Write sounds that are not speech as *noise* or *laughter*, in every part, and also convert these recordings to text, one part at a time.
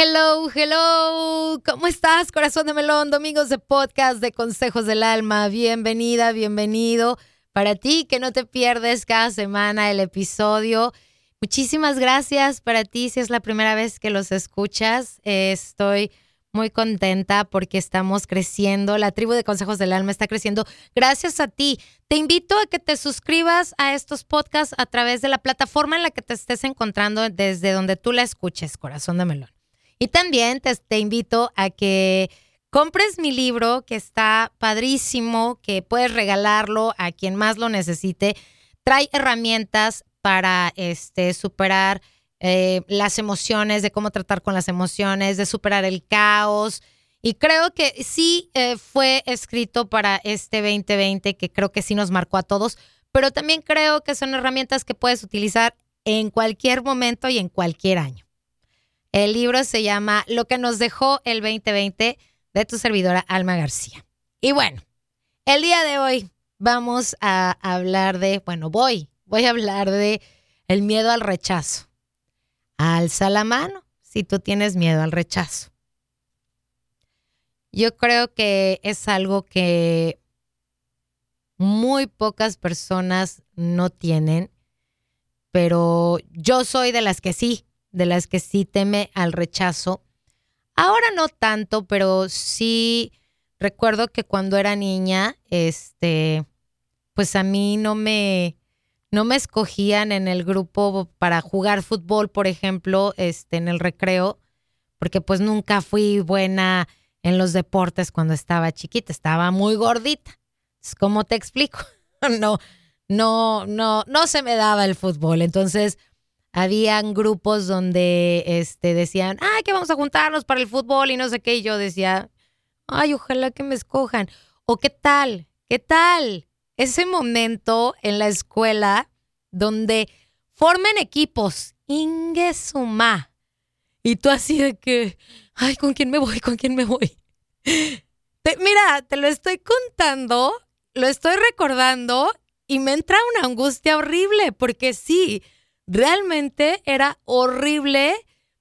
Hello, hello. ¿Cómo estás, corazón de melón? Domingos de podcast de Consejos del Alma. Bienvenida, bienvenido. Para ti que no te pierdes cada semana el episodio. Muchísimas gracias para ti si es la primera vez que los escuchas. estoy muy contenta porque estamos creciendo. La tribu de Consejos del Alma está creciendo gracias a ti. Te invito a que te suscribas a estos podcasts a través de la plataforma en la que te estés encontrando desde donde tú la escuches, corazón de melón. Y también te, invito a que compres mi libro que está padrísimo, que puedes regalarlo a quien más lo necesite. Trae herramientas para este, superar eh, las emociones, de cómo tratar con las emociones, de superar el caos. Y creo que sí eh, fue escrito para este 2020, que creo que sí nos marcó a todos, pero también creo que son herramientas que puedes utilizar en cualquier momento y en cualquier año. El libro se llama Lo que nos dejó el 2020 de tu servidora Alma García. Y bueno, el día de hoy vamos a hablar de, bueno, voy, voy a hablar de el miedo al rechazo. Alza la mano si tú tienes miedo al rechazo. Yo creo que es algo que muy pocas personas no tienen, pero yo soy de las que sí, de las que sí teme al rechazo. Ahora no tanto, pero sí recuerdo que cuando era niña, este, pues a mí no me, no me escogían en el grupo para jugar fútbol, por ejemplo, este, en el recreo, porque pues nunca fui buena en los deportes cuando estaba chiquita, estaba muy gordita. ¿Cómo te explico? *laughs* no, no, no, no se me daba el fútbol. Entonces, habían grupos donde este, decían, ay, que vamos a juntarnos para el fútbol y no sé qué. Y yo decía, ay, ojalá que me escojan. O qué tal, qué tal ese momento en la escuela donde formen equipos, Inge Suma. Y tú así de que, ay, ¿con quién me voy? ¿Con quién me voy? mira, te lo estoy contando, lo estoy recordando y me entra una angustia horrible porque sí, realmente era horrible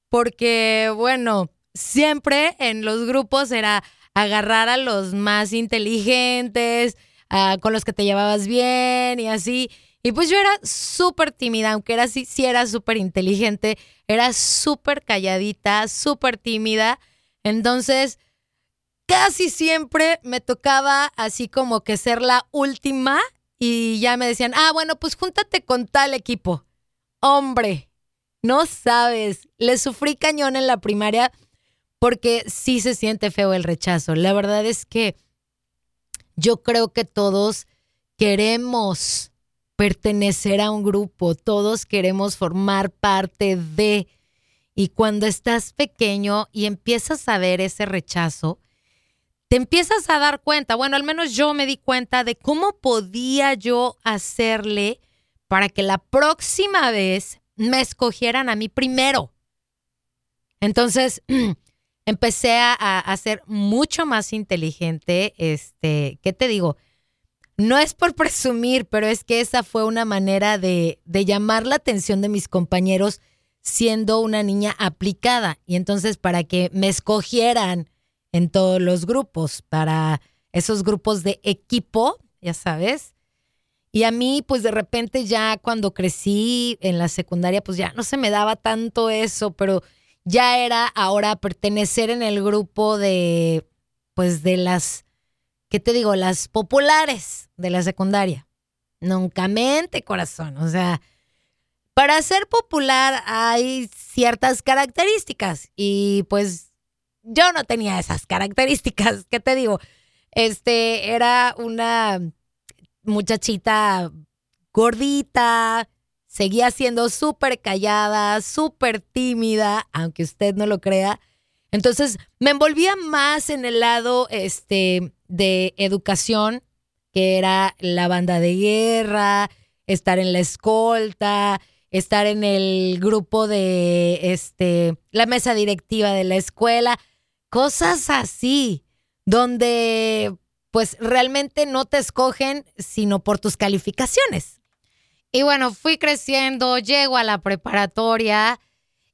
porque, bueno, siempre en los grupos era agarrar a los más inteligentes, Ah, con los que te llevabas bien y así. Y pues yo era súper tímida, aunque era sí, sí era súper inteligente, era súper calladita, súper tímida. Entonces, casi siempre me tocaba así como que ser la última y ya me decían, ah, bueno, pues júntate con tal equipo. Hombre, no sabes, le sufrí cañón en la primaria porque sí se siente feo el rechazo. La verdad es que yo creo que todos queremos pertenecer a un grupo, todos queremos formar parte de... Y cuando estás pequeño y empiezas a ver ese rechazo, te empiezas a dar cuenta, bueno, al menos yo me di cuenta de cómo podía yo hacerle para que la próxima vez me escogieran a mí primero. Entonces, *clears throat* empecé a, ser mucho más inteligente. Este, ¿qué te digo? No es por presumir, pero es que esa fue una manera de, de llamar la atención de mis compañeros siendo una niña aplicada. Y entonces para que me escogieran en todos los grupos, para esos grupos de equipo, ya sabes. Y a mí, pues de repente ya cuando crecí en la secundaria, pues ya no se me daba tanto eso, pero ya era ahora pertenecer en el grupo de, pues de las, ¿qué te digo? Las populares de la secundaria. Nunca mente, corazón. O sea, para ser popular hay ciertas características y pues yo no tenía esas características. ¿Qué te digo? Este era una muchachita gordita, seguía siendo súper callada, súper tímida, aunque usted no lo crea. Entonces me envolvía más en el lado este, de educación, que era la banda de guerra, estar en la escolta, estar en el grupo de este, la mesa directiva de la escuela, cosas así, donde pues realmente no te escogen sino por tus calificaciones. Y bueno, fui creciendo, llego a la preparatoria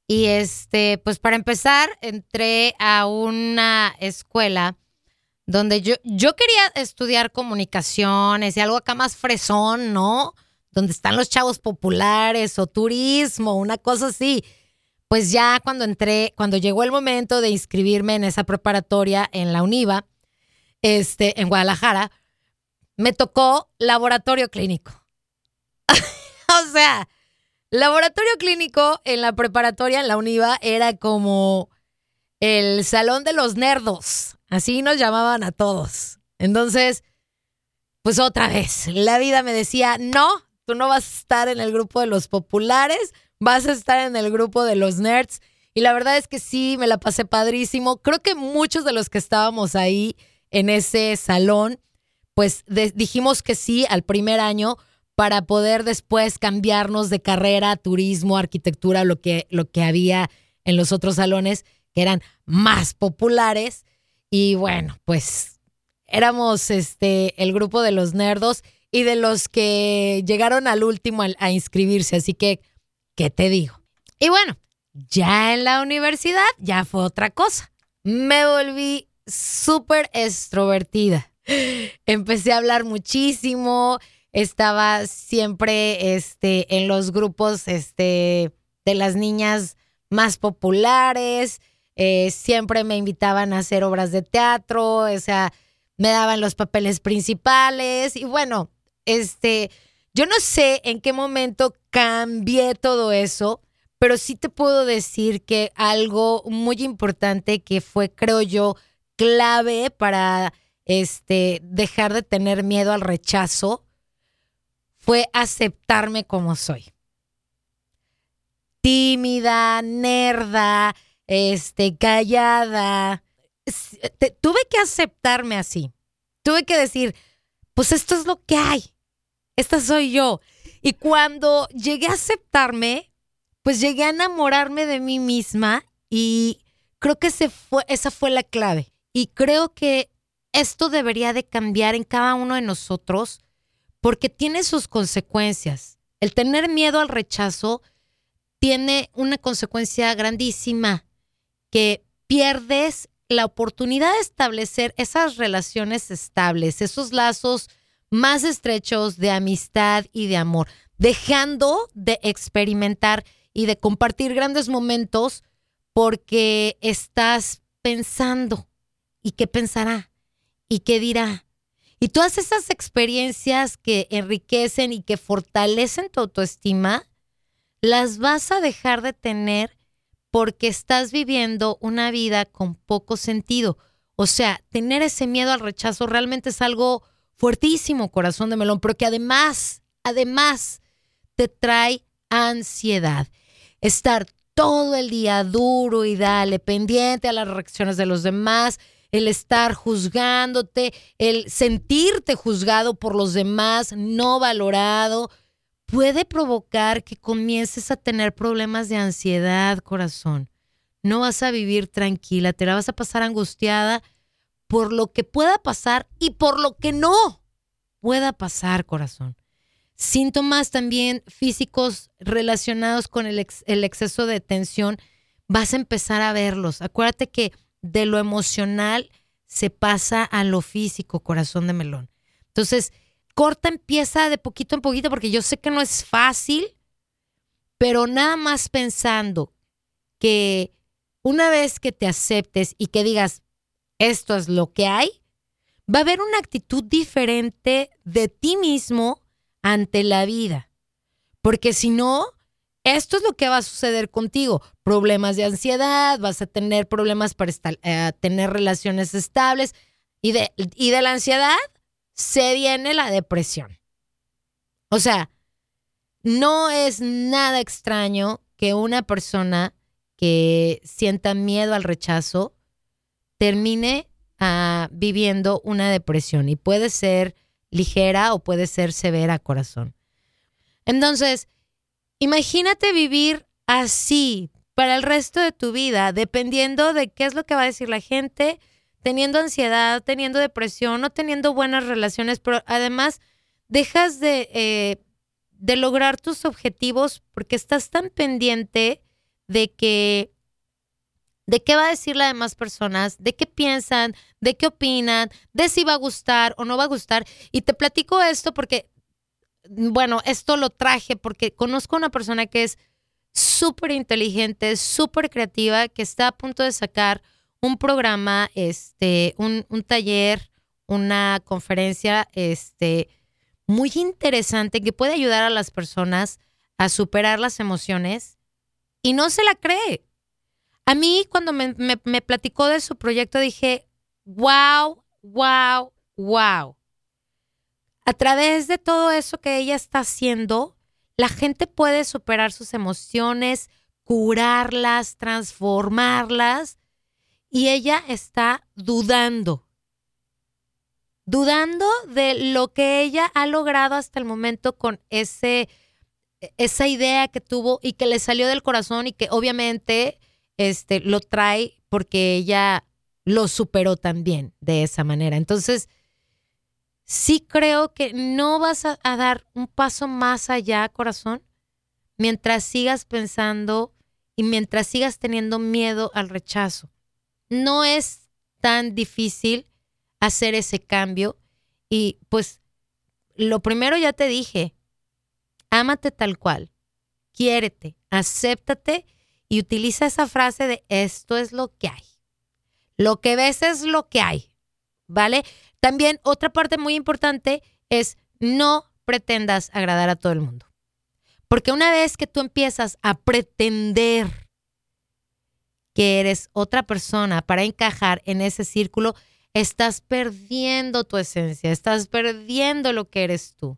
Y este, pues para empezar, entré a una escuela donde yo, yo quería estudiar comunicaciones y algo acá más fresón, ¿no? Donde están los chavos populares o turismo, una cosa así. Pues ya cuando entré, cuando llegó el momento de inscribirme en esa preparatoria en la UNIVA, este, en Guadalajara, me tocó laboratorio clínico. *laughs* o sea, laboratorio clínico en la preparatoria, en la UNIVA, era como el salón de los nerdos. Así nos llamaban a todos. Entonces, pues otra vez, la vida me decía, no, tú no vas a estar en el grupo de los populares, vas a estar en el grupo de los nerds. Y la verdad es que sí, me la pasé padrísimo. Creo que muchos de los que estábamos ahí en ese salón, pues dijimos que sí al primer año para poder después cambiarnos de carrera, turismo, arquitectura, lo que, lo que había en los otros salones que eran más populares. Y bueno, pues éramos este, el grupo de los nerdos y de los que llegaron al último a, a inscribirse. Así que, ¿qué te digo? Y bueno, ya en la universidad ya fue otra cosa. Me volví súper extrovertida. Empecé a hablar muchísimo, estaba siempre este, en los grupos este, de las niñas más populares, eh, siempre me invitaban a hacer obras de teatro, o sea, me daban los papeles principales y bueno, este, yo no sé en qué momento cambié todo eso, pero sí te puedo decir que algo muy importante que fue, creo yo, clave para este, dejar de tener miedo al rechazo fue aceptarme como soy. Tímida, nerda, este, callada. tuve que aceptarme así. Tuve que decir, pues esto es lo que hay. Esta soy yo. Y cuando llegué a aceptarme, pues llegué a enamorarme de mí misma y creo que fue, esa fue la clave. Y creo que esto debería de cambiar en cada uno de nosotros porque tiene sus consecuencias. El tener miedo al rechazo tiene una consecuencia grandísima, que pierdes la oportunidad de establecer esas relaciones estables, esos lazos más estrechos de amistad y de amor, dejando de experimentar y de compartir grandes momentos porque estás pensando ¿Y qué pensará? ¿Y qué dirá? Y todas esas experiencias que enriquecen y que fortalecen tu autoestima, las vas a dejar de tener porque estás viviendo una vida con poco sentido. O sea, tener ese miedo al rechazo realmente es algo fuertísimo, corazón de melón, pero que además, además, te trae ansiedad. Estar todo el día duro y dale, pendiente a las reacciones de los demás, el estar juzgándote, el sentirte juzgado por los demás, no valorado, puede provocar que comiences a tener problemas de ansiedad, corazón. No vas a vivir tranquila, te la vas a pasar angustiada por lo que pueda pasar y por lo que no pueda pasar, corazón. Síntomas también físicos relacionados con el, el exceso de tensión, vas a empezar a verlos. Acuérdate que de lo emocional se pasa a lo físico, corazón de melón. Entonces, corta empieza de poquito en poquito porque yo sé que no es fácil, pero nada más pensando que una vez que te aceptes y que digas, esto es lo que hay, va a haber una actitud diferente de ti mismo ante la vida. Porque si no, esto es lo que va a suceder contigo. Problemas de ansiedad, vas a tener problemas para eh, tener relaciones estables y de, y de la ansiedad se viene la depresión. O sea, no es nada extraño que una persona que sienta miedo al rechazo termine ah, viviendo una depresión y puede ser ligera o puede ser severa corazón. Entonces, Imagínate vivir así para el resto de tu vida, dependiendo de qué es lo que va a decir la gente, teniendo ansiedad, teniendo depresión, no teniendo buenas relaciones, pero además dejas de, eh, de lograr tus objetivos porque estás tan pendiente de que de qué va a decir las demás personas, de qué piensan, de qué opinan, de si va a gustar o no va a gustar. Y te platico esto porque, bueno, esto lo traje porque conozco a una persona que es súper inteligente, súper creativa, que está a punto de sacar un programa, este, un, taller, una conferencia, este, muy interesante que puede ayudar a las personas a superar las emociones y no se la cree. A mí cuando me, me, platicó de su proyecto dije, wow, wow, wow. A través de todo eso que ella está haciendo, la gente puede superar sus emociones, curarlas, transformarlas, y ella está dudando, dudando de lo que ella ha logrado hasta el momento con ese, esa idea que tuvo y que le salió del corazón y que obviamente este, lo trae porque ella lo superó también de esa manera. Entonces, sí creo que no vas a, dar un paso más allá, corazón, mientras sigas pensando y mientras sigas teniendo miedo al rechazo. No es tan difícil hacer ese cambio y pues lo primero ya te dije, ámate tal cual, quiérete, acéptate y utiliza esa frase de esto es lo que hay. Lo que ves es lo que hay, ¿vale? También otra parte muy importante es no pretendas agradar a todo el mundo. Porque una vez que tú empiezas a pretender que eres otra persona para encajar en ese círculo, estás perdiendo tu esencia, estás perdiendo lo que eres tú.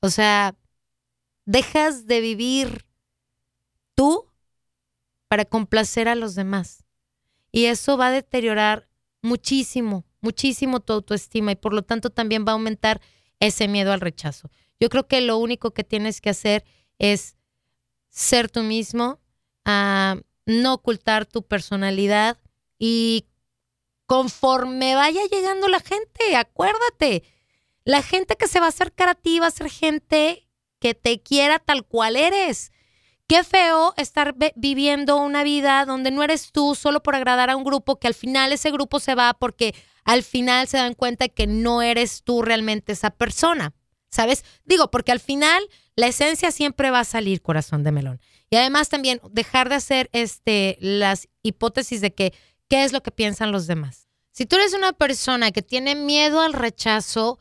O sea, dejas de vivir tú para complacer a los demás. Y eso va a deteriorar muchísimo, muchísimo tu autoestima y por lo tanto también va a aumentar ese miedo al rechazo. Yo creo que lo único que tienes que hacer es ser tú mismo, ah, no ocultar tu personalidad y conforme vaya llegando la gente, acuérdate, la gente que se va a acercar a ti va a ser gente que te quiera tal cual eres. Qué feo estar viviendo una vida donde no eres tú solo por agradar a un grupo, que al final ese grupo se va porque al final se dan cuenta que no eres tú realmente esa persona. ¿Sabes? Digo, porque al final la esencia siempre va a salir corazón de melón. Y además también dejar de hacer este, las hipótesis de que qué es lo que piensan los demás. Si tú eres una persona que tiene miedo al rechazo,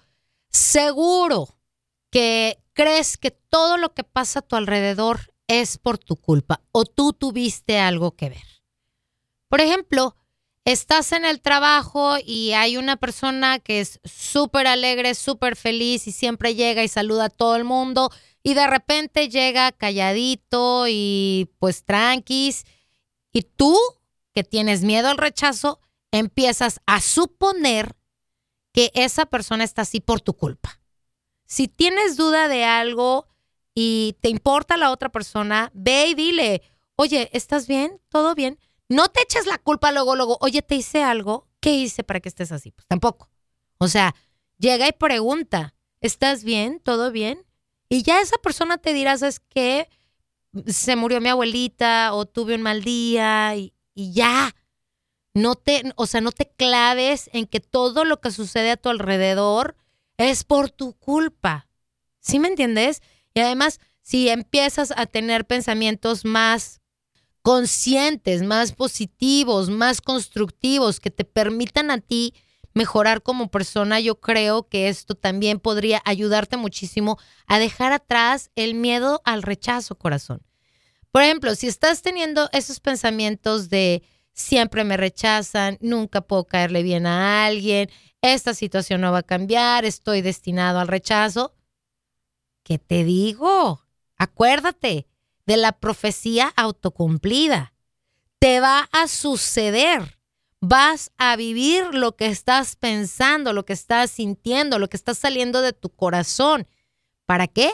seguro que crees que todo lo que pasa a tu alrededor es por tu culpa o tú tuviste algo que ver. Por ejemplo, estás en el trabajo y hay una persona que es súper alegre, súper feliz y siempre llega y saluda a todo el mundo y de repente llega calladito y pues tranquis y tú que tienes miedo al rechazo empiezas a suponer que esa persona está así por tu culpa. Si tienes duda de algo, y te importa la otra persona, ve y dile, oye, ¿estás bien? ¿Todo bien? No te eches la culpa luego, luego, oye, ¿te hice algo? ¿Qué hice para que estés así? Pues tampoco. O sea, llega y pregunta, ¿estás bien? ¿Todo bien? Y ya esa persona te dirá, ¿sabes qué? Se murió mi abuelita o tuve un mal día y, y ya. No te, o sea, no te claves en que todo lo que sucede a tu alrededor es por tu culpa. ¿Sí me entiendes? Y además, si empiezas a tener pensamientos más conscientes, más positivos, más constructivos, que te permitan a ti mejorar como persona, yo creo que esto también podría ayudarte muchísimo a dejar atrás el miedo al rechazo, corazón. Por ejemplo, si estás teniendo esos pensamientos de siempre me rechazan, nunca puedo caerle bien a alguien, esta situación no va a cambiar, estoy destinado al rechazo, ¿Qué te digo? Acuérdate de la profecía autocumplida. Te va a suceder. Vas a vivir lo que estás pensando, lo que estás sintiendo, lo que está saliendo de tu corazón. ¿Para qué?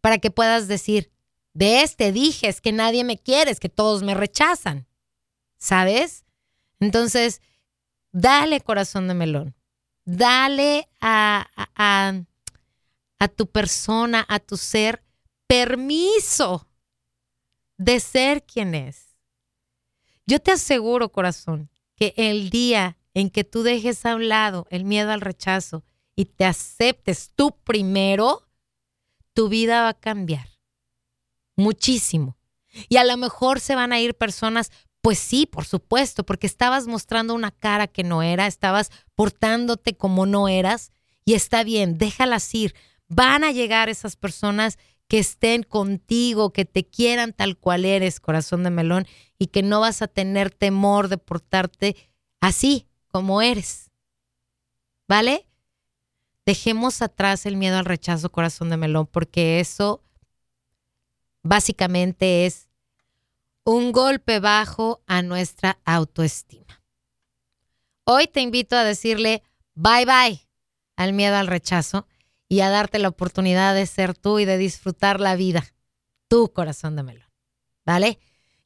Para que puedas decir, de este dije, es que nadie me quiere, es que todos me rechazan. ¿Sabes? Entonces, dale corazón de melón. Dale a, a a tu persona, a tu ser, permiso de ser quien es. Yo te aseguro, corazón, que el día en que tú dejes a un lado el miedo al rechazo y te aceptes tú primero, tu vida va a cambiar muchísimo. Y a lo mejor se van a ir personas, pues sí, por supuesto, porque estabas mostrando una cara que no era, estabas portándote como no eras y está bien, déjalas ir. Van a llegar esas personas que estén contigo, que te quieran tal cual eres, corazón de melón, y que no vas a tener temor de portarte así como eres. ¿Vale? Dejemos atrás el miedo al rechazo, corazón de melón, porque eso básicamente es un golpe bajo a nuestra autoestima. Hoy te invito a decirle bye bye al miedo al rechazo y a darte la oportunidad de ser tú y de disfrutar la vida. Tu corazón de melón. ¿Vale?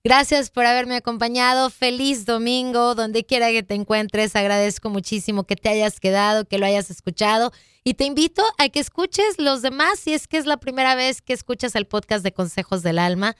Gracias por haberme acompañado. Feliz domingo, donde quiera que te encuentres. Agradezco muchísimo que te hayas quedado, que lo hayas escuchado. Y te invito a que escuches los demás si es que es la primera vez que escuchas el podcast de Consejos del Alma.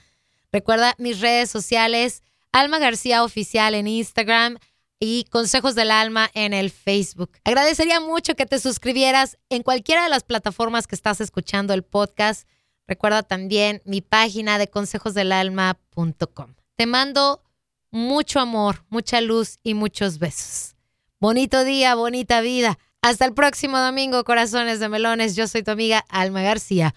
Recuerda mis redes sociales, Alma García Oficial en Instagram y Consejos del Alma en el Facebook. Agradecería mucho que te suscribieras en cualquiera de las plataformas que estás escuchando el podcast. Recuerda también mi página de consejosdelalma.com. Te mando mucho amor, mucha luz y muchos besos. Bonito día, bonita vida. Hasta el próximo domingo, corazones de melones. Yo soy tu amiga Alma García.